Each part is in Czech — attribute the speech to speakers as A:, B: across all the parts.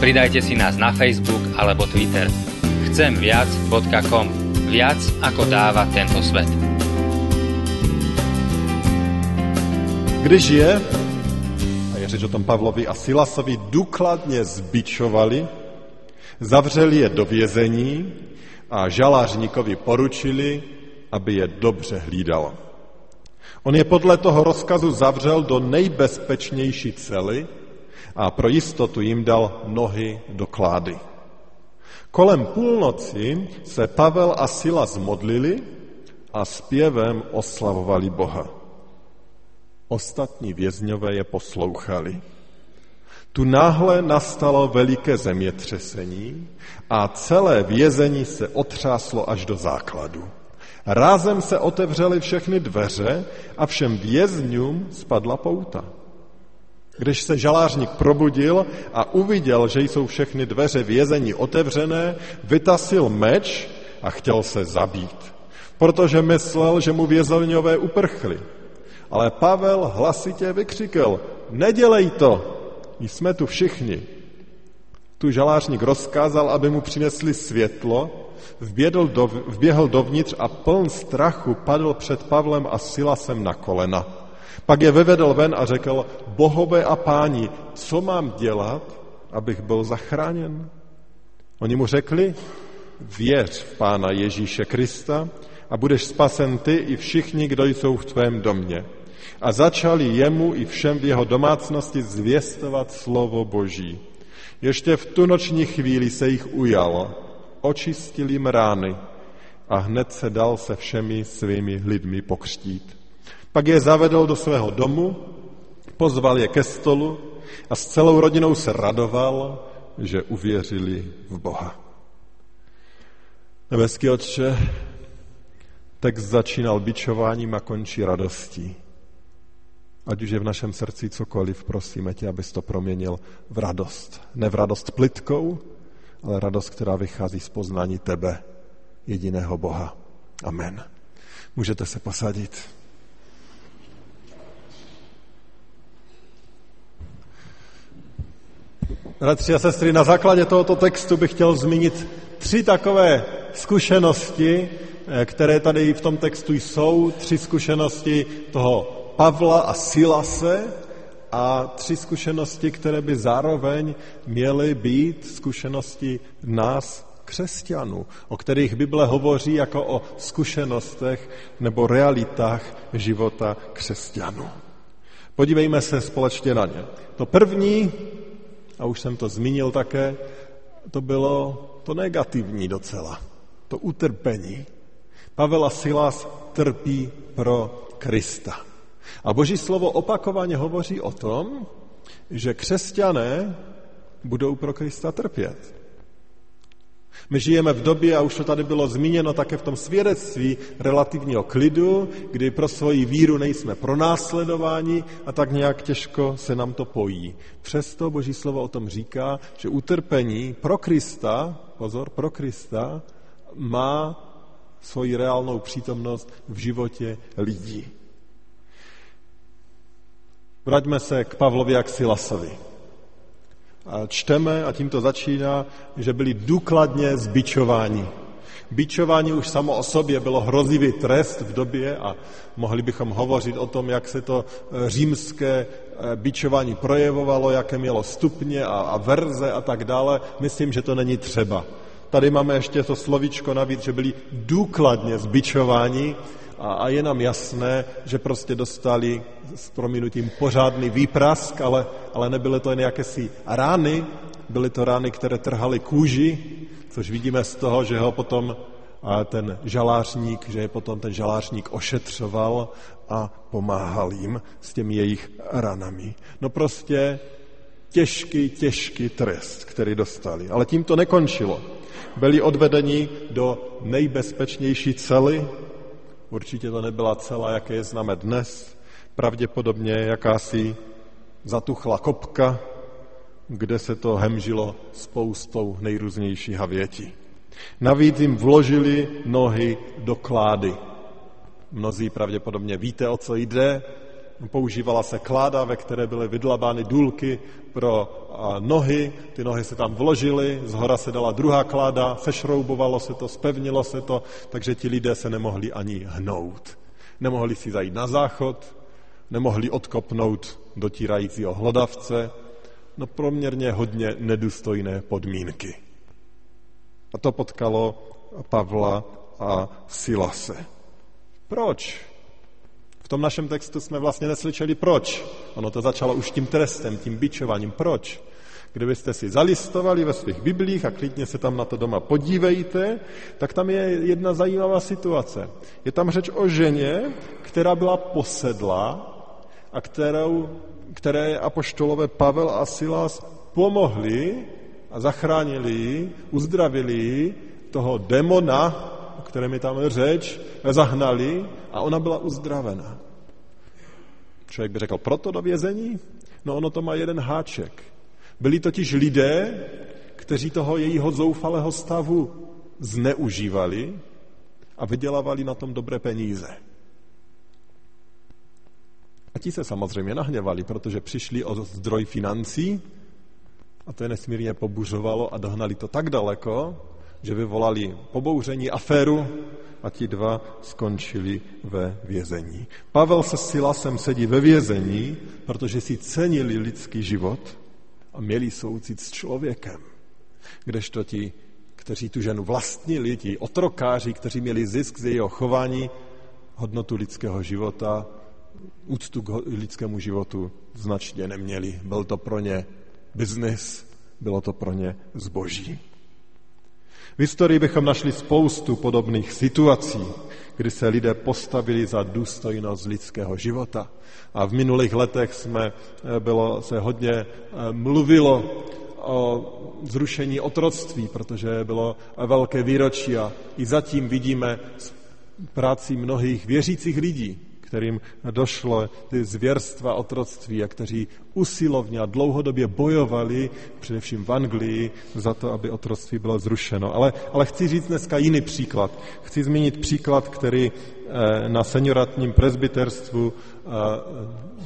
A: Pridajte si nás na Facebook alebo Twitter. Chcemviac.com Viac ako dáva tento svet.
B: Když je řeč o tom Pavlovi a Silasovi, důkladně zbičovali, zavřeli je do vězení a žalářníkovi poručili, aby je dobře hlídal. On je podle toho rozkazu zavřel do nejbezpečnější cely a pro jistotu jim dal nohy do klády. Kolem půlnoci se Pavel a Sila zmodlili a zpěvem oslavovali Boha. Ostatní vězňové je poslouchali. Tu náhle nastalo veliké zemětřesení a celé vězení se otřáslo až do základu. Rázem se otevřely všechny dveře a všem vězňům spadla pouta. Když se žalářník probudil a uviděl, že jsou všechny dveře vězení otevřené, vytasil meč a chtěl se zabít, protože myslel, že mu vězňové uprchli. Ale Pavel hlasitě vykřikl, nedělej to, jsme tu všichni. Tu žalářník rozkázal, aby mu přinesli světlo, vběhl, do, vběhl dovnitř a pln strachu padl před Pavlem a Silasem na kolena. Pak je vyvedl ven a řekl, bohové a páni, co mám dělat, abych byl zachráněn? Oni mu řekli, věř v Pána Ježíše Krista a budeš spasen ty i všichni, kdo jsou v tvém domě a začali jemu i všem v jeho domácnosti zvěstovat slovo Boží. Ještě v tu noční chvíli se jich ujal, očistil jim rány a hned se dal se všemi svými lidmi pokřtít. Pak je zavedl do svého domu, pozval je ke stolu a s celou rodinou se radoval, že uvěřili v Boha. Nebeský Otče, text začínal bičováním a končí radostí. Ať už je v našem srdci cokoliv, prosíme tě, abys to proměnil v radost. Ne v radost plitkou, ale radost, která vychází z poznání tebe, jediného Boha. Amen. Můžete se posadit. Bratři a sestry, na základě tohoto textu bych chtěl zmínit tři takové zkušenosti, eh, které tady v tom textu jsou, tři zkušenosti toho Pavla a Silase a tři zkušenosti, které by zároveň měly být zkušenosti nás, křesťanů, o kterých Bible hovoří jako o zkušenostech nebo realitách života křesťanů. Podívejme se společně na ně. To první, a už jsem to zmínil také, to bylo to negativní docela, to utrpení. Pavel a Silas trpí pro Krista. A Boží slovo opakovaně hovoří o tom, že křesťané budou pro Krista trpět. My žijeme v době, a už to tady bylo zmíněno také v tom svědectví relativního klidu, kdy pro svoji víru nejsme pronásledováni a tak nějak těžko se nám to pojí. Přesto Boží slovo o tom říká, že utrpení pro Krista, pozor, pro Krista, má svoji reálnou přítomnost v životě lidí. Vraťme se k Pavlovi a k Silasovi. Čteme, a tím to začíná, že byli důkladně zbičováni. Bičování už samo o sobě bylo hrozivý trest v době a mohli bychom hovořit o tom, jak se to e, římské e, bičování projevovalo, jaké mělo stupně a, a verze a tak dále. Myslím, že to není třeba. Tady máme ještě to slovíčko navíc, že byli důkladně zbičováni a, a je nám jasné, že prostě dostali s prominutím pořádný výprask, ale, ale nebyly to jen jakési rány, byly to rány, které trhaly kůži, což vidíme z toho, že ho potom ten žalářník, že je potom ten žalářník ošetřoval a pomáhal jim s těmi jejich ranami. No prostě těžký, těžký trest, který dostali. Ale tím to nekončilo. Byli odvedeni do nejbezpečnější cely. Určitě to nebyla cela, jaké je známe dnes. Pravděpodobně jakási zatuchla kopka, kde se to hemžilo spoustou nejrůznějších havětí. Navíc jim vložili nohy do klády. Mnozí pravděpodobně víte, o co jde. Používala se kláda, ve které byly vydlabány důlky pro nohy. Ty nohy se tam vložily, z hora se dala druhá kláda, sešroubovalo se to, spevnilo se to, takže ti lidé se nemohli ani hnout. Nemohli si zajít na záchod, nemohli odkopnout dotírajícího hlodavce, no proměrně hodně nedůstojné podmínky. A to potkalo Pavla a Silase. Proč? V tom našem textu jsme vlastně neslyšeli proč. Ono to začalo už tím trestem, tím bičováním. Proč? Kdybyste si zalistovali ve svých biblích a klidně se tam na to doma podívejte, tak tam je jedna zajímavá situace. Je tam řeč o ženě, která byla posedla a kterou, které apoštolové Pavel a Silas pomohli a zachránili uzdravili toho demona, kterém je tam řeč, zahnali a ona byla uzdravena. Člověk by řekl, proto do vězení? No ono to má jeden háček. Byli totiž lidé, kteří toho jejího zoufalého stavu zneužívali a vydělávali na tom dobré peníze. A ti se samozřejmě nahněvali, protože přišli o zdroj financí a to je nesmírně pobuřovalo a dohnali to tak daleko, že vyvolali pobouření, aféru a ti dva skončili ve vězení. Pavel se Silasem sedí ve vězení, protože si cenili lidský život a měli soucit s člověkem. Kdežto ti, kteří tu ženu vlastnili, ti otrokáři, kteří měli zisk z jejího chování, hodnotu lidského života, úctu k lidskému životu značně neměli. Byl to pro ně biznis, bylo to pro ně zboží. V historii bychom našli spoustu podobných situací, kdy se lidé postavili za důstojnost lidského života. A v minulých letech jsme, eh, bylo, se hodně eh, mluvilo o zrušení otroctví, protože bylo velké výročí a i zatím vidíme práci mnohých věřících lidí, kterým došlo ty zvěrstva otroctví a kteří usilovně a dlouhodobě bojovali, především v Anglii, za to, aby otroctví bylo zrušeno. Ale, ale chci říct dneska jiný příklad. Chci zmínit příklad, který eh, na senioratním presbyterstvu eh,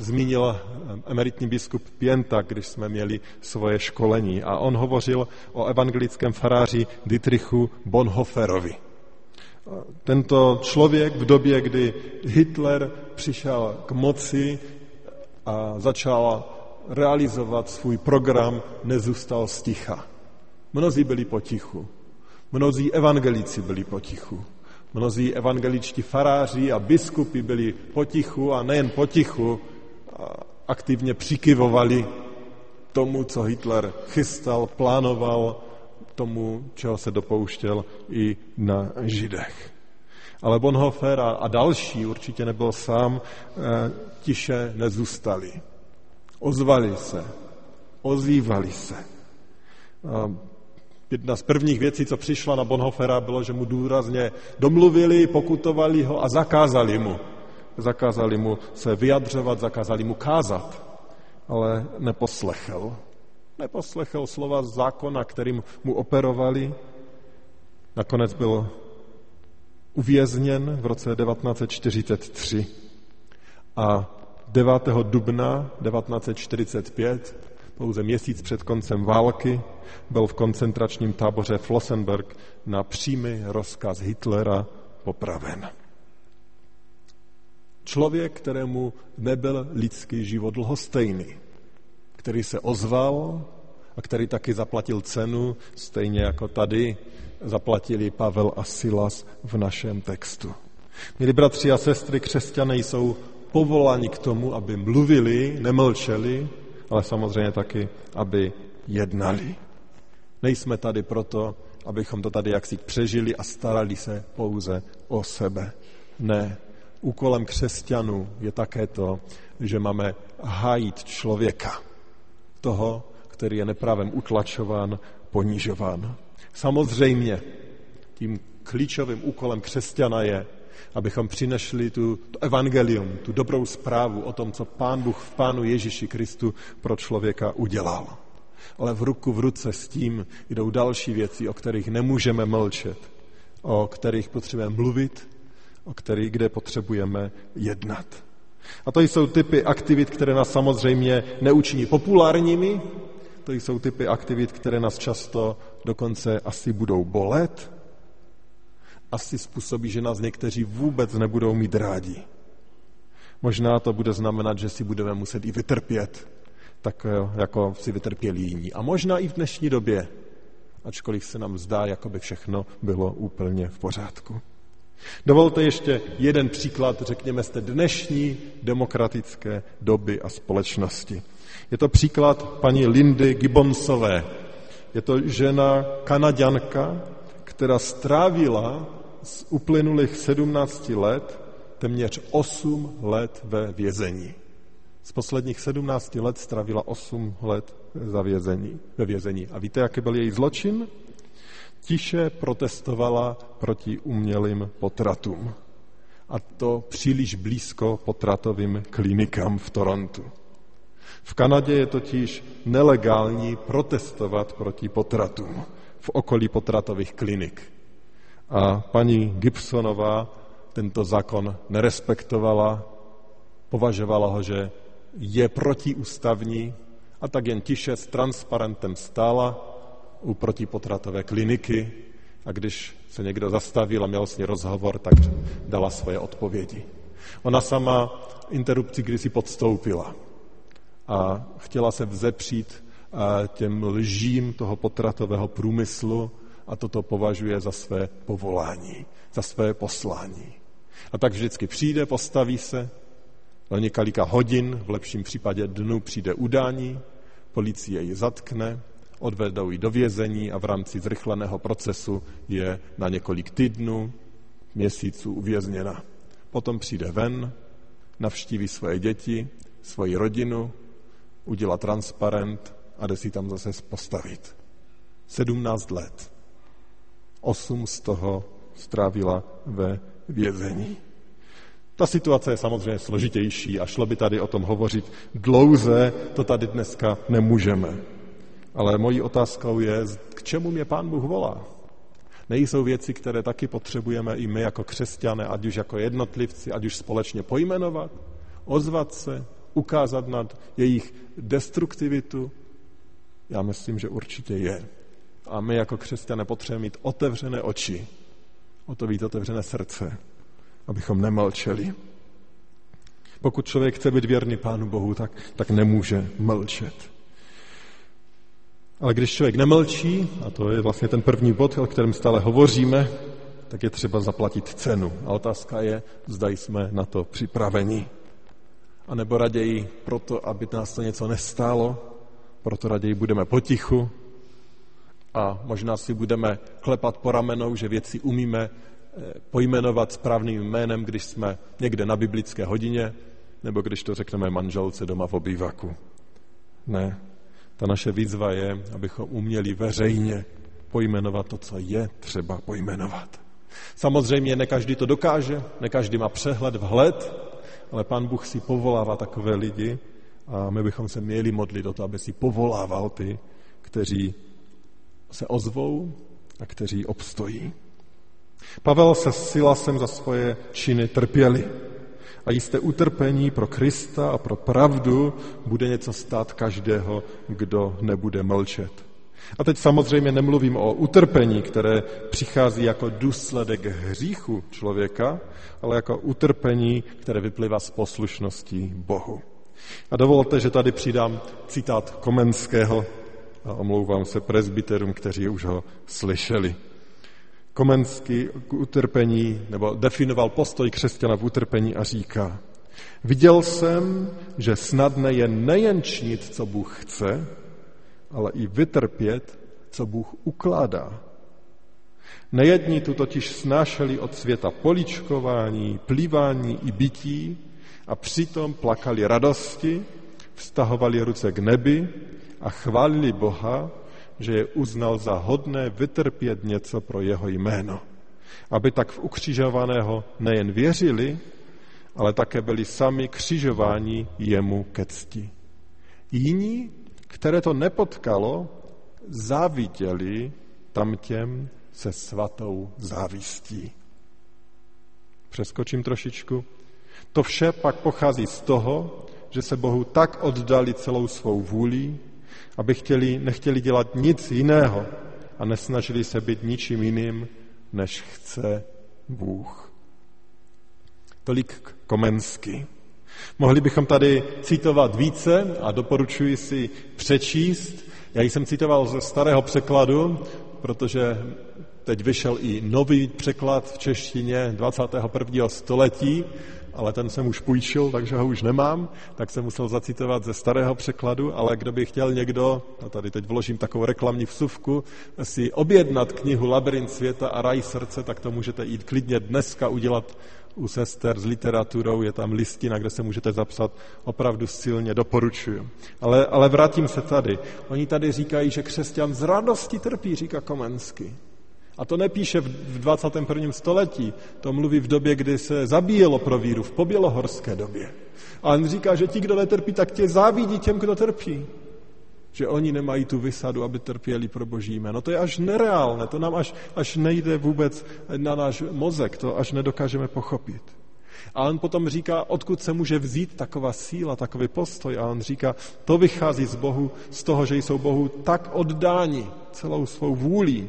B: zmínil emeritní biskup Pienta, když jsme měli svoje školení. A on hovořil o evangelickém faráři Dietrichu Bonhoferovi. Tento člověk v době, kdy Hitler přišel k moci a začal realizovat svůj program, nezůstal sticha. Mnozí byli potichu. Mnozí evangelici byli potichu. Mnozí evangeličtí faráři a biskupy byli potichu a nejen potichu, aktivně přikyvovali tomu, co Hitler chystal, plánoval tomu, čeho se dopouštěl i na Židech. Ale Bonhoeffer a, další, určitě nebyl sám, e, tiše nezůstali. Ozvali se, ozývali se. A jedna z prvních věcí, co přišla na Bonhoeffera, bylo, že mu důrazně domluvili, pokutovali ho a zakázali mu. Zakázali mu se vyjadřovat, zakázali mu kázat, ale neposlechl neposlechl slova zákona, kterým mu operovali. Nakonec byl uvězněn v roce 1943 a 9. dubna 1945, pouze měsíc před koncem války, byl v koncentračním táboře Flossenberg na přímý rozkaz Hitlera popraven. Člověk, kterému nebyl lidský život lhostejný který se ozval a který taky zaplatil cenu, stejně jako tady zaplatili Pavel a Silas v našem textu. Milí bratři a sestry, křesťané jsou povoláni k tomu, aby mluvili, nemlčeli, ale samozřejmě taky, aby jednali. Nejsme tady proto, abychom to tady jaksi přežili a starali se pouze o sebe. Ne. Úkolem křesťanů je také to, že máme hájit člověka toho, který je neprávem utlačován, ponižován. Samozřejmě tím klíčovým úkolem křesťana je, abychom přinešli tu, to evangelium, tu dobrou zprávu o tom, co Pán Bůh v Pánu Ježíši Kristu pro člověka udělal. Ale v ruku v ruce s tím jdou další věci, o kterých nemůžeme mlčet, o kterých potřebujeme mluvit, o kterých, kde potřebujeme jednat. A to jsou typy aktivit, které nás samozřejmě neučiní populárními, to jsou typy aktivit, které nás často dokonce asi budou bolet, asi způsobí, že nás někteří vůbec nebudou mít rádi. Možná to bude znamenat, že si budeme muset i vytrpět, tak eh, jako si vytrpěli jiní. A možná i v dnešní době, ačkoliv se nám zdá, jako by všechno bylo úplně v pořádku. Dovolte ještě jeden příklad, řekněme, z té dnešní demokratické doby a společnosti. Je to příklad paní Lindy Gibbonsové. Je to žena kanaďanka, která strávila z uplynulých 17 let téměř 8 let ve vězení. Z posledních 17 let strávila 8 let za vězení, ve vězení. A víte, jaký byl její zločin? Tiše protestovala proti umělým potratům. A to příliš blízko potratovým klinikám v Torontu. V Kanadě je totiž nelegální protestovat proti potratům v okolí potratových klinik. A paní Gibsonová tento zákon nerespektovala, považovala ho, že je protiústavní a tak jen tiše s transparentem stála u protipotratové kliniky a když se někdo zastavil a měl s ní rozhovor, tak dala svoje odpovědi. Ona sama interrupci kdysi podstoupila a chtěla se vzepřít těm lžím toho potratového průmyslu a toto považuje za své povolání, za své poslání. A tak vždycky přijde, postaví se, na několika hodin, v lepším případě dnu, přijde udání, policie ji zatkne, odvedou ji do vězení a v rámci zrychleného procesu je na několik týdnů, měsíců uvězněna. Potom přijde ven, navštíví svoje děti, svoji rodinu, udělá transparent a jde si tam zase postavit. 17 let. Osm z toho strávila ve vězení. Ta situace je samozřejmě složitější a šlo by tady o tom hovořit dlouze, to tady dneska nemůžeme. Ale mojí otázkou je, k čemu mě Pán Bůh volá? Nejsou věci, které taky potřebujeme i my jako křesťané, ať už jako jednotlivci, ať už společně pojmenovat, ozvat se, ukázat nad jejich destruktivitu? Já myslím, že určitě je. A my jako křesťané potřebujeme mít otevřené oči, o to víc otevřené srdce, abychom nemlčeli. Pokud člověk chce být věrný Pánu Bohu, tak, tak nemůže mlčet. Ale když člověk nemlčí, a to je vlastně ten první bod, o kterém stále hovoříme, tak je třeba zaplatit cenu. A otázka je, zda jsme na to připraveni. A nebo raději proto, aby nás to něco nestálo, proto raději budeme potichu a možná si budeme klepat po ramenou, že věci umíme eh, pojmenovat správným jménem, když jsme někde na biblické hodině, nebo když to řekneme manželce doma v obývaku. Ne, ta naše výzva je, abychom uměli veřejně pojmenovat to, co je třeba pojmenovat. Samozřejmě ne každý to dokáže, ne každý má přehled, vhled, ale Pán Bůh si povolává takové lidi a my bychom se měli modlit o to, aby si povolával ty, kteří se ozvou a kteří obstojí. Pavel se Silasem za svoje činy trpěli. A jisté utrpení pro Krista a pro pravdu bude něco stát každého, kdo nebude mlčet. A teď samozřejmě nemluvím o utrpení, které přichází jako důsledek hříchu člověka, ale jako utrpení, které vyplývá z poslušnosti Bohu. A dovolte, že tady přidám citát Komenského a omlouvám se prezbiterům, kteří už ho slyšeli. Komenský k utrpení, nebo definoval postoj křesťana v utrpení a říká, viděl jsem, že snadné je nejen činit, co Bůh chce, ale i vytrpět, co Bůh ukládá. Nejední tu totiž snášeli od světa poličkování, plívání i bytí a přitom plakali radosti, vztahovali ruce k nebi a chválili Boha, že je uznal za hodné vytrpět něco pro jeho jméno. Aby tak v ukřižovaného nejen věřili, ale také byli sami křižováni jemu ke cti. Jiní, které to nepotkalo, záviděli tamtěm se svatou závistí. Přeskočím trošičku. To vše pak pochází z toho, že se Bohu tak oddali celou svou vůli, aby chtěli, nechtěli dělat nic jiného a nesnažili se být ničím jiným, než chce Bůh. Tolik Komensky. Mohli bychom tady citovat více a doporučuji si přečíst. Já jsem citoval ze starého překladu, protože teď vyšel i nový překlad v češtině 21. století ale ten jsem už půjčil, takže ho už nemám, tak jsem musel zacitovat ze starého překladu, ale kdo by chtěl někdo, a tady teď vložím takovou reklamní vsuvku, si objednat knihu Labyrint světa a raj srdce, tak to můžete jít klidně dneska udělat u sester s literaturou, je tam listina, kde se můžete zapsat, opravdu silně doporučuju. Ale, ale vrátím se tady. Oni tady říkají, že křesťan z radosti trpí, říká Komensky. A to nepíše v 21. století, to mluví v době, kdy se zabíjelo pro víru, v pobělohorské době. A on říká, že ti, kdo netrpí, tak tě závidí těm, kdo trpí. Že oni nemají tu vysadu, aby trpěli pro boží jméno. To je až nereálné, to nám až, až nejde vůbec na náš mozek, to až nedokážeme pochopit. A on potom říká, odkud se může vzít taková síla, takový postoj. A on říká, to vychází z Bohu, z toho, že jsou Bohu tak oddáni celou svou vůlí,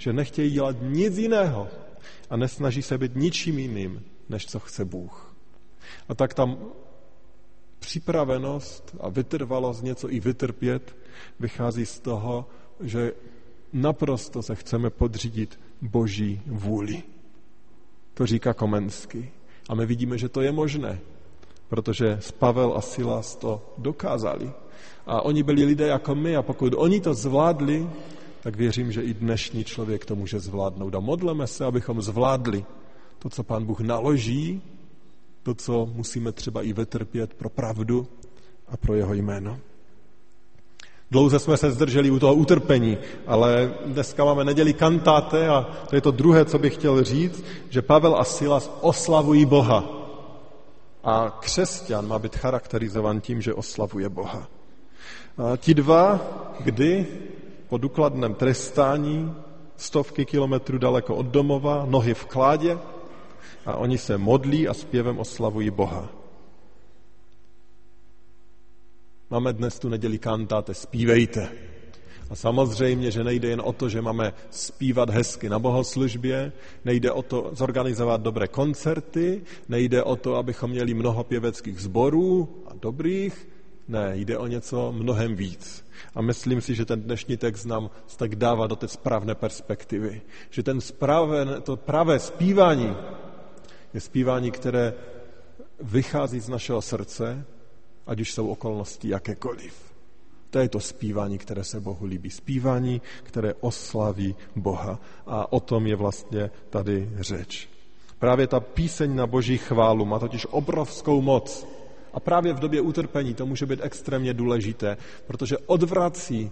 B: že nechtějí dělat nic jiného a nesnaží se být ničím jiným, než co chce Bůh. A tak tam připravenost a vytrvalost něco i vytrpět vychází z toho, že naprosto se chceme podřídit boží vůli. To říká Komensky. A my vidíme, že to je možné, protože Pavel a Silas to dokázali. A oni byli lidé jako my a pokud oni to zvládli, tak věřím, že i dnešní člověk to může zvládnout. A modleme se, abychom zvládli to, co Pán Bůh naloží, to, co musíme třeba i vytrpět pro pravdu a pro jeho jméno. Dlouze jsme se zdrželi u toho utrpení, ale dneska máme neděli kantáte a to je to druhé, co bych chtěl říct, že Pavel a Silas oslavují Boha. A křesťan má být charakterizovan tím, že oslavuje Boha. A ti dva, kdy po důkladném trestání, stovky kilometrů daleko od domova, nohy v kládě a oni se modlí a zpěvem oslavují Boha. Máme dnes tu neděli kantáte, zpívejte. A samozřejmě, že nejde jen o to, že máme zpívat hezky na bohoslužbě, nejde o to zorganizovat dobré koncerty, nejde o to, abychom měli mnoho pěveckých sborů a dobrých, ne, jde o něco mnohem víc. A myslím si, že ten dnešní text nám tak dává do té správné perspektivy. Že ten spraven, to pravé zpívání je zpívání, které vychází z našeho srdce, ať už jsou okolnosti jakékoliv. To je to zpívání, které se Bohu líbí. Zpívání, které oslaví Boha. A o tom je vlastně tady řeč. Právě ta píseň na boží chválu má totiž obrovskou moc. A právě v době utrpení to může být extrémně důležité, protože odvrací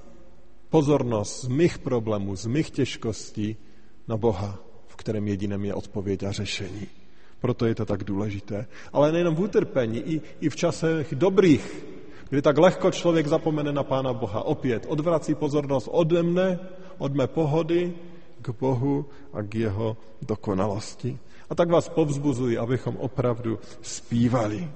B: pozornost z mých problémů, z mých těžkostí na Boha, v kterém jediném je odpověď a řešení. Proto je to tak důležité. Ale nejenom v utrpení, i, i v časech dobrých, kdy tak lehko člověk zapomene na Pána Boha. Opět odvrací pozornost ode mne, od mé pohody k Bohu a k jeho dokonalosti. A tak vás povzbuzuji, abychom opravdu zpívali.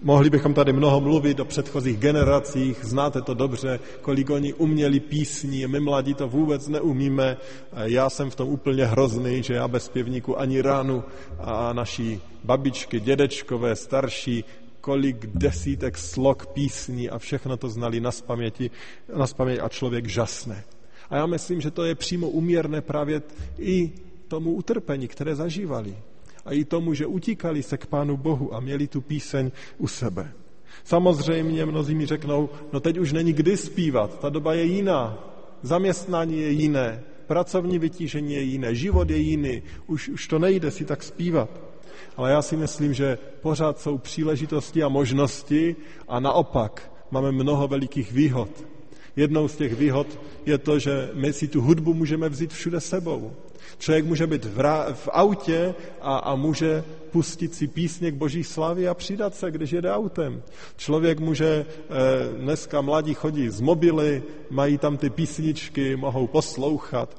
B: Mohli bychom tady mnoho mluvit o předchozích generacích, znáte to dobře, kolik oni uměli písní, my mladí to vůbec neumíme, já jsem v tom úplně hrozný, že já bez zpěvníku ani ránu. A naší babičky, dědečkové, starší, kolik desítek slok písní a všechno to znali na spaměti, na spaměti a člověk žasne. A já myslím, že to je přímo uměrné právě i tomu utrpení, které zažívali a i tomu, že utíkali se k Pánu Bohu a měli tu píseň u sebe. Samozřejmě mnozí mi řeknou, no teď už není kdy zpívat, ta doba je jiná, zaměstnání je jiné, pracovní vytížení je jiné, život je jiný, už, už to nejde si tak zpívat. Ale já si myslím, že pořád jsou příležitosti a možnosti a naopak máme mnoho velikých výhod. Jednou z těch výhod je to, že my si tu hudbu můžeme vzít všude sebou. Člověk může být v, rá, v autě a, a může pustit si písně k boží slavě a přidat se, když jede autem. Člověk může, eh, dneska mladí chodí z mobily, mají tam ty písničky, mohou poslouchat.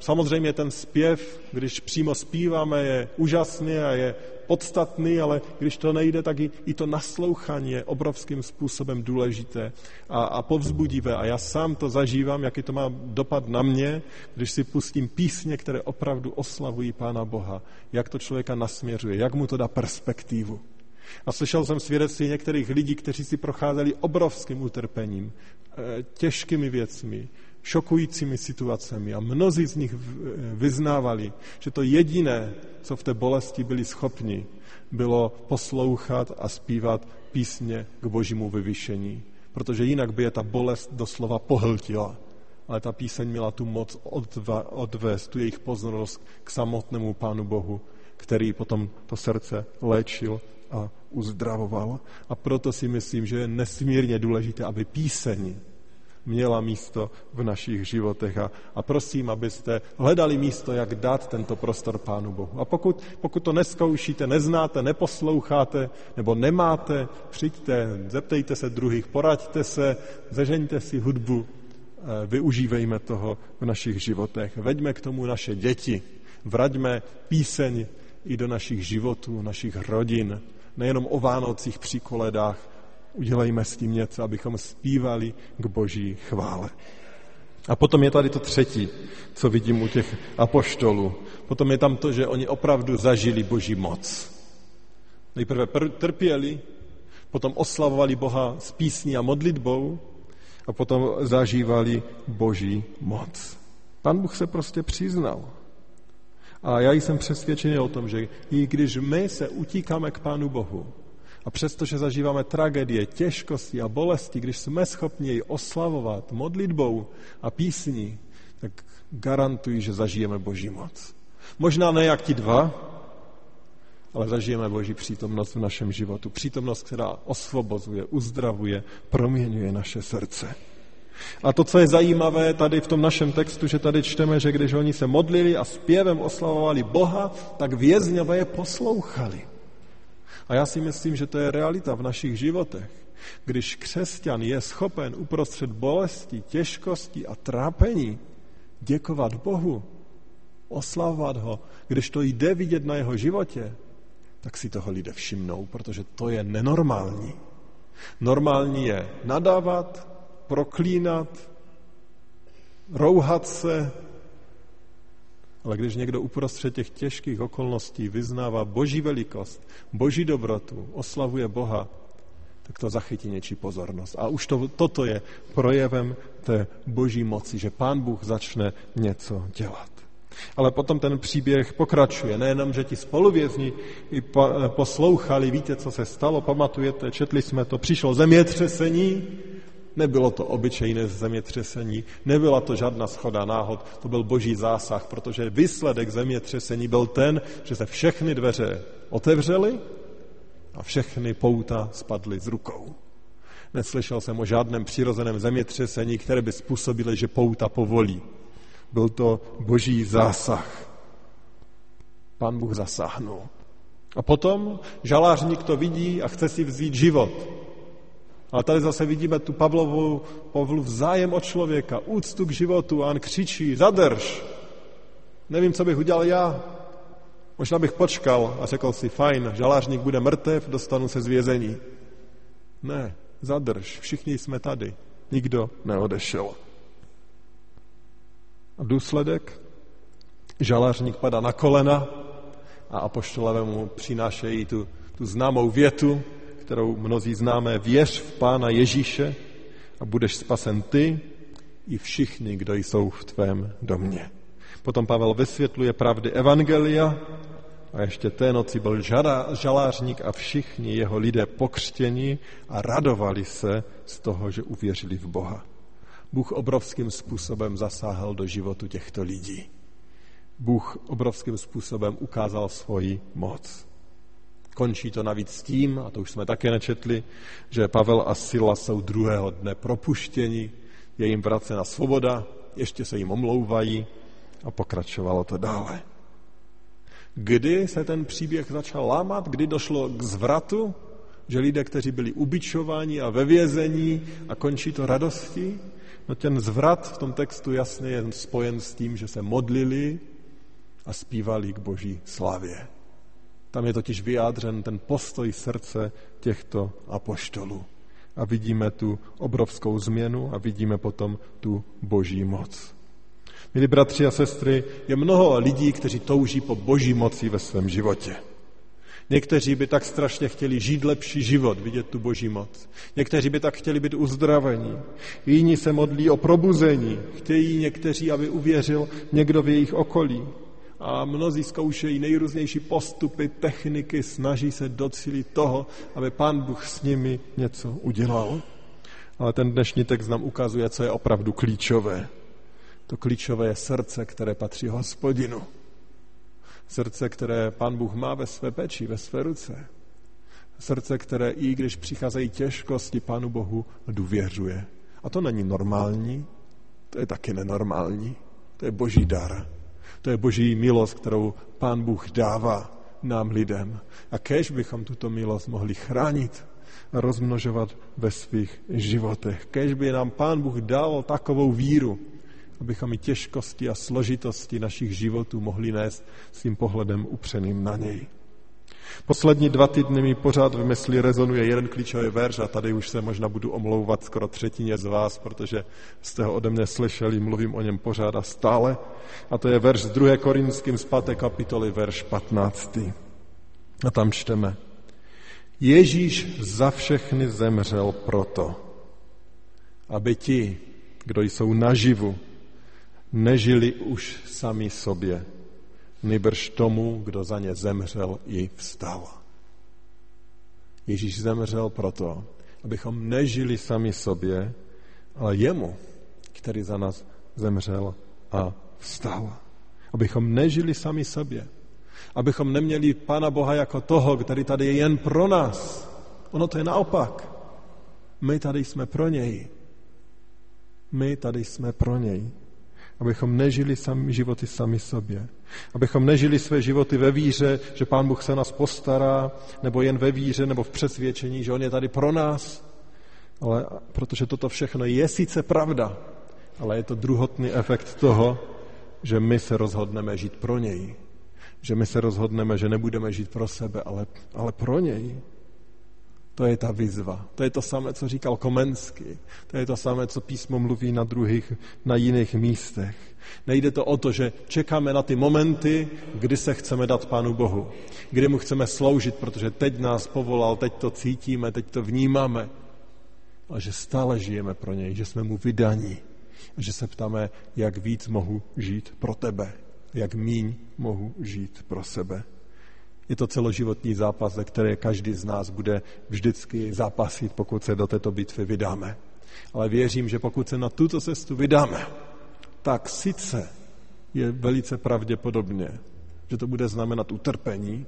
B: Samozřejmě ten zpěv, když přímo zpíváme, je úžasný a je podstatný, ale když to nejde, tak i, i to naslouchání je obrovským způsobem důležité a, a povzbudivé. A já sám to zažívám, jaký to má dopad na mě, když si pustím písně, které opravdu oslavují Pána Boha. Jak to člověka nasměřuje, jak mu to dá perspektivu. A slyšel jsem svědectví některých lidí, kteří si procházeli obrovským utrpením, eh, těžkými věcmi, šokujícími situacemi a mnozí z nich vyznávali, že to jediné, co v té bolesti byli schopni, bylo poslouchat a zpívat písně k božímu vyvyšení. Protože jinak by je ta bolest doslova pohltila. Ale ta píseň měla tu moc odvést, tu jejich pozornost k samotnému Pánu Bohu, který potom to srdce léčil a uzdravoval. A proto si myslím, že je nesmírně důležité, aby píseň měla místo v našich životech. A, a prosím, abyste hledali místo, jak dát tento prostor Pánu Bohu. A pokud, pokud to neskoušíte, neznáte, neposloucháte nebo nemáte, přijďte, zeptejte se druhých, poraďte se, zežeňte si hudbu, eh, využívejme toho v našich životech. Veďme k tomu naše děti, vraťme píseň i do našich životů, našich rodin, nejenom o Vánocích při koledách, udělejme s tím něco, abychom zpívali k boží chvále. A potom je tady to třetí, co vidím u těch apoštolů. Potom je tam to, že oni opravdu zažili boží moc. Nejprve trpěli, potom oslavovali Boha s písní a modlitbou a potom zažívali boží moc. Pan Bůh se prostě přiznal. A já jsem přesvědčený o tom, že i když my se utíkáme k Pánu Bohu, a přestože zažíváme tragédie, těžkosti a bolesti, když jsme schopni jej oslavovat modlitbou a písní, tak garantuji, že zažijeme Boží moc. Možná ne jak ti dva, ale zažijeme Boží přítomnost v našem životu. Přítomnost, která osvobozuje, uzdravuje, proměňuje naše srdce. A to, co je zajímavé tady v tom našem textu, že tady čteme, že když oni se modlili a zpěvem oslavovali Boha, tak vězňové je poslouchali. A já si myslím, že to je realita v našich životech. Když křesťan je schopen uprostřed bolesti, těžkosti a trápení děkovat Bohu, oslavovat ho, když to jde vidět na jeho životě, tak si toho lidé všimnou, protože to je nenormální. Normální je nadávat, proklínat, rouhat se, ale když někdo uprostřed těch těžkých okolností vyznává boží velikost, boží dobrotu, oslavuje Boha, tak to zachytí něčí pozornost. A už to, toto je projevem té boží moci, že pán Bůh začne něco dělat. Ale potom ten příběh pokračuje. Nejenom, že ti spoluvězni i poslouchali, víte, co se stalo, pamatujete, četli jsme to, přišlo zemětřesení, Nebylo to obyčejné zemětřesení, nebyla to žádná schoda náhod, to byl boží zásah, protože výsledek zemětřesení byl ten, že se všechny dveře otevřely a všechny pouta spadly z rukou. Neslyšel jsem o žádném přirozeném zemětřesení, které by způsobilo, že pouta povolí. Byl to boží zásah. Pán Bůh zasáhnul. A potom žalářník to vidí a chce si vzít život. Ale tady zase vidíme tu Pavlovu, Pavlův zájem o člověka, úctu k životu a on křičí, zadrž. Nevím, co bych udělal já. Možná bych počkal a řekl si, fajn, žalářník bude mrtev, dostanu se z vězení. Ne, zadrž, všichni jsme tady. Nikdo neodešel. A důsledek? Žalářník padá na kolena a apoštolové mu přinášejí tu, tu známou větu, kterou mnozí známe, věř v Pána Ježíše a budeš spasen ty i všichni, kdo jsou v tvém domě. Potom Pavel vysvětluje pravdy Evangelia a ještě té noci byl žara, žalářník a všichni jeho lidé pokřtěni a radovali se z toho, že uvěřili v Boha. Bůh obrovským způsobem zasáhl do životu těchto lidí. Bůh obrovským způsobem ukázal svoji moc. Končí to navíc tím, a to už jsme také nečetli, že Pavel a Sila jsou druhého dne propuštěni, je jim vracena svoboda, ještě se jim omlouvají a pokračovalo to dále. Kdy se ten příběh začal lámat, kdy došlo k zvratu, že lidé, kteří byli ubičováni a ve vězení a končí to radostí, no ten zvrat v tom textu jasně je spojen s tím, že se modlili a zpívali k boží slavě. Tam je totiž vyjádřen ten postoj srdce těchto apoštolů. A vidíme tu obrovskou změnu a vidíme potom tu boží moc. Milí bratři a sestry, je mnoho lidí, kteří touží po boží moci ve svém životě. Někteří by tak strašně chtěli žít lepší život, vidět tu boží moc. Někteří by tak chtěli být uzdravení. Jiní se modlí o probuzení. Chtějí někteří, aby uvěřil někdo v jejich okolí. A mnozí zkoušejí nejrůznější postupy, techniky, snaží se docílit toho, aby pán Bůh s nimi něco udělal. Ale ten dnešní text nám ukazuje, co je opravdu klíčové. To klíčové je srdce, které patří hospodinu. Srdce, které Pán Bůh má ve své peči, ve své ruce. Srdce, které i když přicházejí těžkosti, Pánu Bohu důvěřuje. A to není normální, to je taky nenormální. To je boží dar. To je boží milost, kterou Pán Bůh dává nám lidem. A kež bychom tuto milost mohli chránit a rozmnožovat ve svých životech. Kež by nám Pán Bůh dal takovou víru, abychom i těžkosti a složitosti našich životů mohli nést s pohledem upřeným na něj. Poslední dva týdny mi pořád v mysli rezonuje jeden klíčový verš a tady už se možná budu omlouvat skoro třetině z vás, protože jste ho ode mě slyšeli, mluvím o něm pořád a stále. A to je verš z 2. Korinským z 5. kapitoly, verš 15. A tam čteme. Ježíš za všechny zemřel proto, aby ti, kdo jsou naživu, nežili už sami sobě, nebrž tomu, kdo za ně zemřel i vstal. Ježíš zemřel proto, abychom nežili sami sobě, ale jemu, který za nás zemřel a vstal. Abychom nežili sami sobě. Abychom neměli Pána Boha jako toho, který tady je jen pro nás. Ono to je naopak. My tady jsme pro něj. My tady jsme pro něj abychom nežili sami životy sami sobě. Abychom nežili své životy ve víře, že Pán Bůh se nás postará, nebo jen ve víře, nebo v přesvědčení, že On je tady pro nás. Ale protože toto všechno je sice pravda, ale je to druhotný efekt toho, že my se rozhodneme žít pro něj. Že my se rozhodneme, že nebudeme žít pro sebe, ale, ale pro něj. To je ta výzva. To je to samé, co říkal Komensky. To je to samé, co písmo mluví na druhých, na jiných místech. Nejde to o to, že čekáme na ty momenty, kdy se chceme dát Pánu Bohu. Kdy mu chceme sloužit, protože teď nás povolal, teď to cítíme, teď to vnímáme. Ale že stále žijeme pro něj, že jsme mu vydaní. A že se ptáme, jak víc mohu žít pro tebe. Jak míň mohu žít pro sebe. Je to celoživotní zápas, ze které každý z nás bude vždycky zápasit, pokud se do této bitvy vydáme. Ale věřím, že pokud se na tuto cestu vydáme, tak sice je velice pravděpodobně, že to bude znamenat utrpení,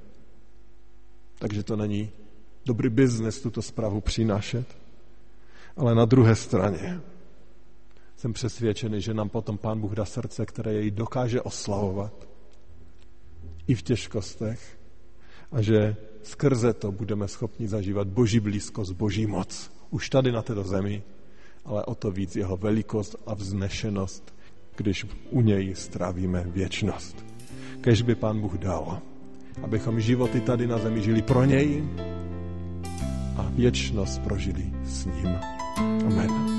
B: takže to není dobrý biznes tuto zprávu přinášet. Ale na druhé straně jsem přesvědčený, že nám potom Pán Bůh dá srdce, které jej dokáže oslavovat i v těžkostech, a že skrze to budeme schopni zažívat boží blízkost, boží moc. Už tady na této zemi, ale o to víc jeho velikost a vznešenost, když u něj strávíme věčnost. Kež by Pán Bůh dal, abychom životy tady na zemi žili pro něj a věčnost prožili s ním. Amen.